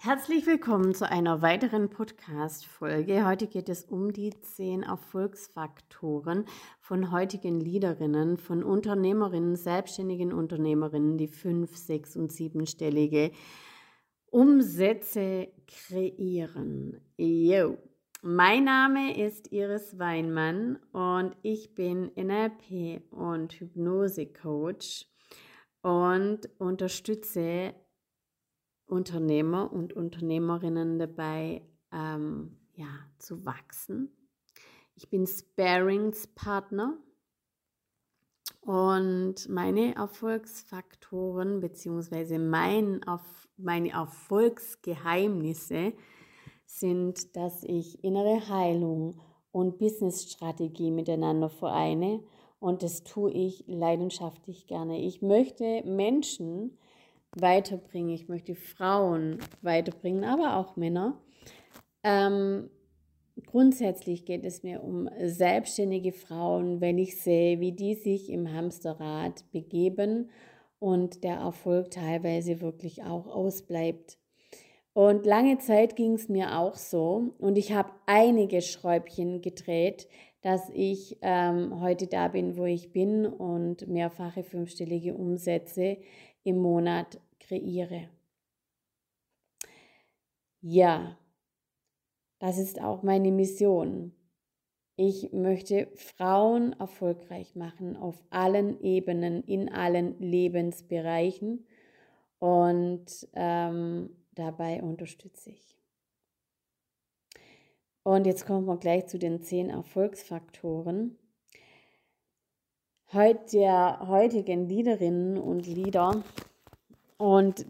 Herzlich willkommen zu einer weiteren Podcast-Folge. Heute geht es um die zehn Erfolgsfaktoren von heutigen Leaderinnen, von Unternehmerinnen, selbstständigen Unternehmerinnen, die fünf, sechs und siebenstellige Umsätze kreieren. Yo. Mein Name ist Iris Weinmann und ich bin NLP und Hypnose-Coach und unterstütze Unternehmer und Unternehmerinnen dabei, ähm, ja, zu wachsen. Ich bin Sparingspartner und meine Erfolgsfaktoren bzw. Mein, meine Erfolgsgeheimnisse sind, dass ich innere Heilung und Businessstrategie miteinander vereine und das tue ich leidenschaftlich gerne. Ich möchte Menschen weiterbringen. Ich möchte Frauen weiterbringen, aber auch Männer. Ähm, grundsätzlich geht es mir um selbstständige Frauen, wenn ich sehe, wie die sich im Hamsterrad begeben und der Erfolg teilweise wirklich auch ausbleibt. Und lange Zeit ging es mir auch so und ich habe einige Schräubchen gedreht, dass ich ähm, heute da bin, wo ich bin und mehrfache fünfstellige Umsätze im Monat kreiere. Ja, das ist auch meine Mission. Ich möchte Frauen erfolgreich machen auf allen Ebenen, in allen Lebensbereichen und ähm, dabei unterstütze ich. Und jetzt kommen wir gleich zu den zehn Erfolgsfaktoren. Heute der heutigen Liederinnen und Lieder und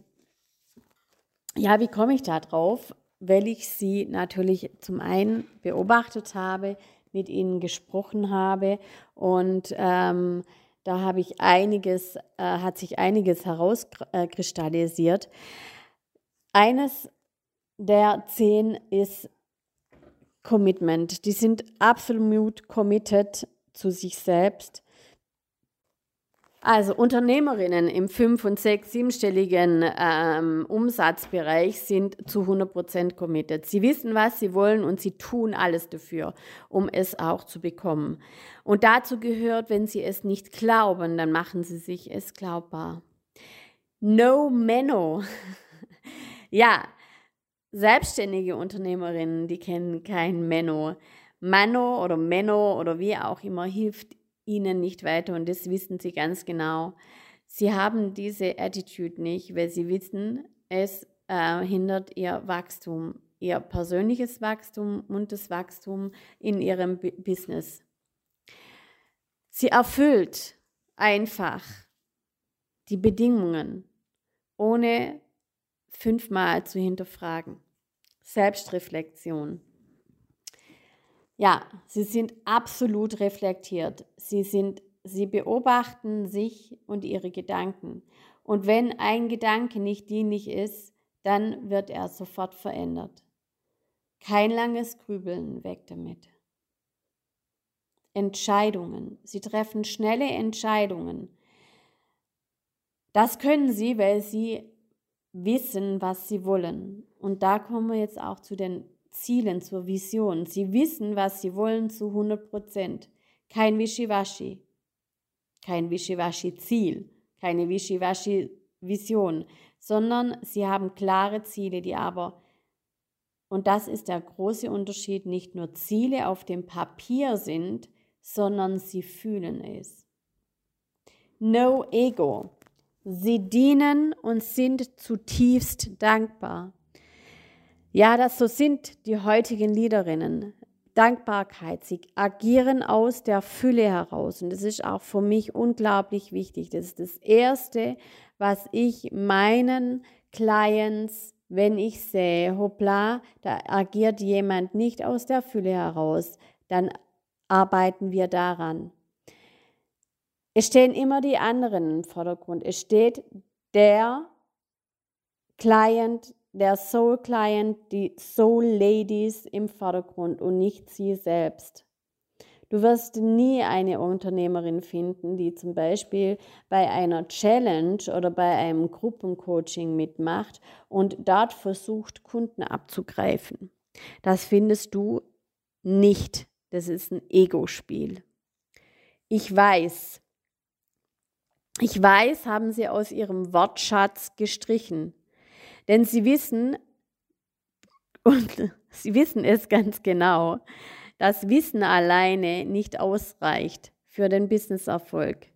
ja, wie komme ich da drauf? Weil ich sie natürlich zum einen beobachtet habe, mit ihnen gesprochen habe und ähm, da habe ich einiges, äh, hat sich einiges herauskristallisiert. Eines der zehn ist Commitment. Die sind absolut committed zu sich selbst also Unternehmerinnen im fünf- und sechs-, siebenstelligen ähm, Umsatzbereich sind zu 100% committed. Sie wissen, was sie wollen und sie tun alles dafür, um es auch zu bekommen. Und dazu gehört, wenn sie es nicht glauben, dann machen sie sich es glaubbar. No Menno. ja, selbstständige Unternehmerinnen, die kennen kein Menno. Mano oder Menno oder wie auch immer hilft ihnen nicht weiter und das wissen sie ganz genau. Sie haben diese Attitude nicht, weil sie wissen, es äh, hindert ihr Wachstum, ihr persönliches Wachstum und das Wachstum in ihrem B Business. Sie erfüllt einfach die Bedingungen, ohne fünfmal zu hinterfragen. Selbstreflexion. Ja, sie sind absolut reflektiert. Sie sind, sie beobachten sich und ihre Gedanken. Und wenn ein Gedanke nicht dienlich ist, dann wird er sofort verändert. Kein langes Grübeln weg damit. Entscheidungen. Sie treffen schnelle Entscheidungen. Das können sie, weil sie wissen, was sie wollen. Und da kommen wir jetzt auch zu den Zielen, zur Vision. Sie wissen, was sie wollen zu 100 Prozent. Kein Wischiwaschi. Kein Wischiwaschi-Ziel. Keine Wischiwaschi-Vision. Sondern sie haben klare Ziele, die aber, und das ist der große Unterschied, nicht nur Ziele auf dem Papier sind, sondern sie fühlen es. No Ego. Sie dienen und sind zutiefst dankbar. Ja, das so sind die heutigen Liederinnen. Dankbarkeit, sie agieren aus der Fülle heraus. Und das ist auch für mich unglaublich wichtig. Das ist das Erste, was ich meinen Clients, wenn ich sehe, hoppla, da agiert jemand nicht aus der Fülle heraus, dann arbeiten wir daran. Es stehen immer die anderen im Vordergrund. Es steht der Client, der Soul Client, die Soul Ladies im Vordergrund und nicht sie selbst. Du wirst nie eine Unternehmerin finden, die zum Beispiel bei einer Challenge oder bei einem Gruppencoaching mitmacht und dort versucht, Kunden abzugreifen. Das findest du nicht. Das ist ein Ego-Spiel. Ich weiß, ich weiß, haben sie aus ihrem Wortschatz gestrichen. Denn sie wissen, und sie wissen es ganz genau, dass Wissen alleine nicht ausreicht für den Businesserfolg.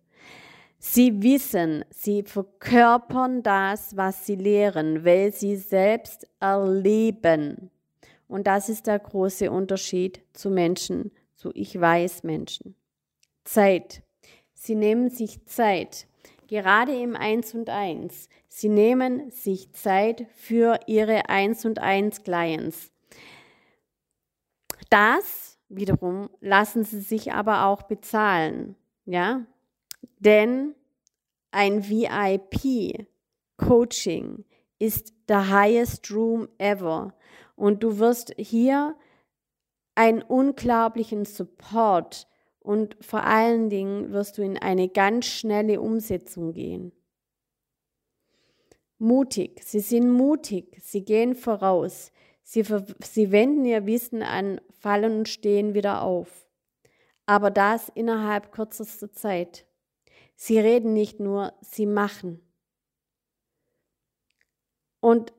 Sie wissen, sie verkörpern das, was sie lehren, weil sie selbst erleben. Und das ist der große Unterschied zu Menschen, zu Ich weiß Menschen. Zeit. Sie nehmen sich Zeit, gerade im Eins und Eins. Sie nehmen sich Zeit für ihre Eins und Eins Clients. Das wiederum lassen sie sich aber auch bezahlen, ja? Denn ein VIP Coaching ist the highest room ever und du wirst hier einen unglaublichen Support und vor allen Dingen wirst du in eine ganz schnelle Umsetzung gehen. Mutig, sie sind mutig, sie gehen voraus, sie, sie wenden ihr Wissen an, fallen und stehen wieder auf. Aber das innerhalb kürzester Zeit. Sie reden nicht nur, sie machen. Und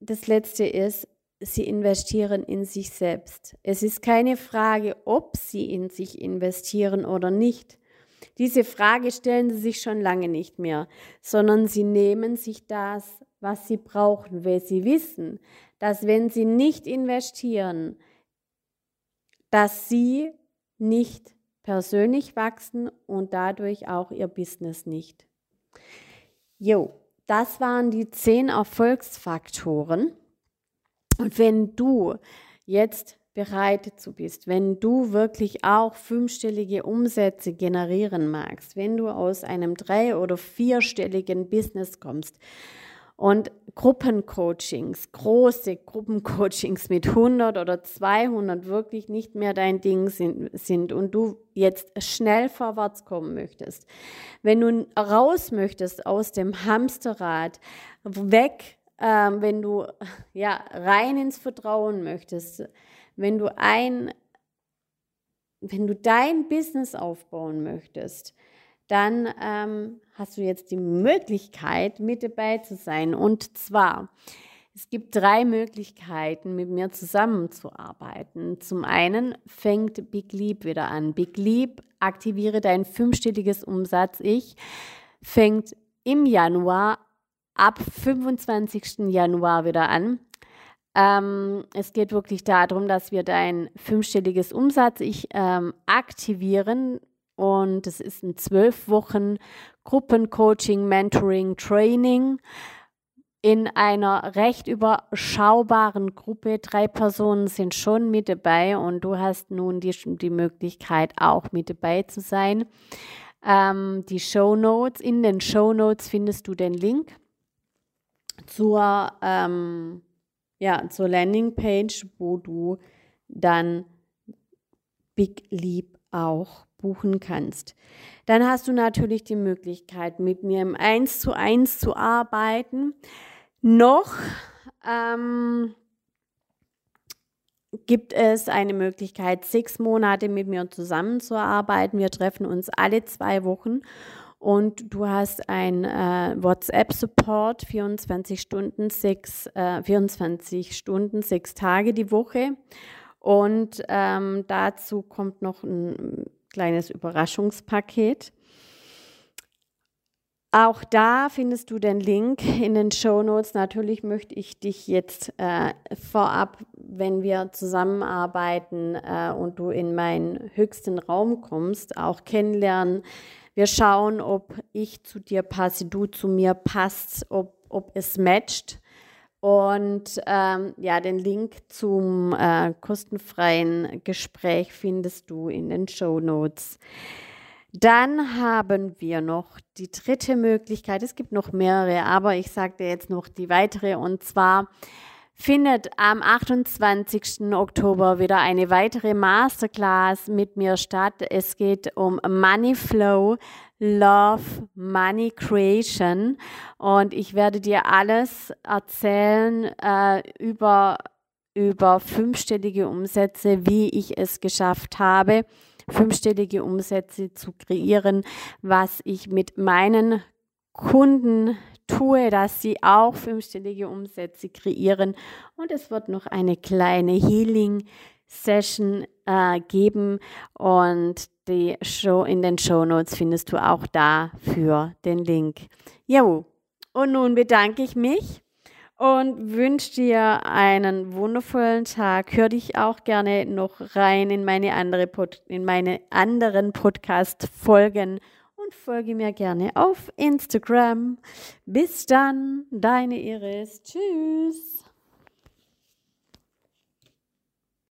das Letzte ist, sie investieren in sich selbst. Es ist keine Frage, ob sie in sich investieren oder nicht. Diese Frage stellen sie sich schon lange nicht mehr, sondern sie nehmen sich das, was sie brauchen, weil sie wissen, dass wenn sie nicht investieren, dass sie nicht persönlich wachsen und dadurch auch ihr Business nicht. Jo, das waren die zehn Erfolgsfaktoren. Und wenn du jetzt bereit dazu bist, wenn du wirklich auch fünfstellige Umsätze generieren magst, wenn du aus einem drei- oder vierstelligen Business kommst und Gruppencoachings, große Gruppencoachings mit 100 oder 200 wirklich nicht mehr dein Ding sind, sind und du jetzt schnell vorwärts kommen möchtest, wenn du raus möchtest aus dem Hamsterrad, weg ähm, wenn du ja rein ins Vertrauen möchtest, wenn du ein, wenn du dein Business aufbauen möchtest, dann ähm, hast du jetzt die Möglichkeit, mit dabei zu sein. Und zwar, es gibt drei Möglichkeiten, mit mir zusammenzuarbeiten. Zum einen fängt Big Leap wieder an. Big Leap, aktiviere dein fünfstelliges Umsatz-Ich, fängt im Januar ab 25. Januar wieder an. Ähm, es geht wirklich darum, dass wir dein fünfstelliges Umsatz ich ähm, aktivieren und es ist ein zwölf Wochen Gruppencoaching, Mentoring, Training in einer recht überschaubaren Gruppe. Drei Personen sind schon mit dabei und du hast nun die, die Möglichkeit, auch mit dabei zu sein. Ähm, die Show Notes, in den Show Notes findest du den Link zur, ähm, ja, zur Landingpage, wo du dann Big Leap auch buchen kannst. Dann hast du natürlich die Möglichkeit, mit mir im 1 zu 1 zu arbeiten. Noch ähm, gibt es eine Möglichkeit, sechs Monate mit mir zusammenzuarbeiten. Wir treffen uns alle zwei Wochen und du hast ein äh, WhatsApp-Support 24 Stunden, sechs, äh, 24 Stunden, sechs Tage die Woche. Und ähm, dazu kommt noch ein kleines Überraschungspaket. Auch da findest du den Link in den Show Notes. Natürlich möchte ich dich jetzt äh, vorab, wenn wir zusammenarbeiten äh, und du in meinen höchsten Raum kommst, auch kennenlernen, wir schauen, ob ich zu dir passe, du zu mir passt, ob, ob es matcht. Und ähm, ja, den Link zum äh, kostenfreien Gespräch findest du in den Show Notes. Dann haben wir noch die dritte Möglichkeit. Es gibt noch mehrere, aber ich sage dir jetzt noch die weitere. Und zwar findet am 28. Oktober wieder eine weitere Masterclass mit mir statt. Es geht um Money Flow, Love, Money Creation und ich werde dir alles erzählen äh, über, über fünfstellige Umsätze, wie ich es geschafft habe, fünfstellige Umsätze zu kreieren, was ich mit meinen Kunden tue, dass sie auch fünfstellige Umsätze kreieren. Und es wird noch eine kleine Healing Session äh, geben und die Show in den Show Notes findest du auch da für den Link. Jo, und nun bedanke ich mich und wünsche dir einen wundervollen Tag. Hör dich auch gerne noch rein in meine, andere Pod in meine anderen Podcast-Folgen und folge mir gerne auf Instagram. Bis dann, deine Iris. Tschüss.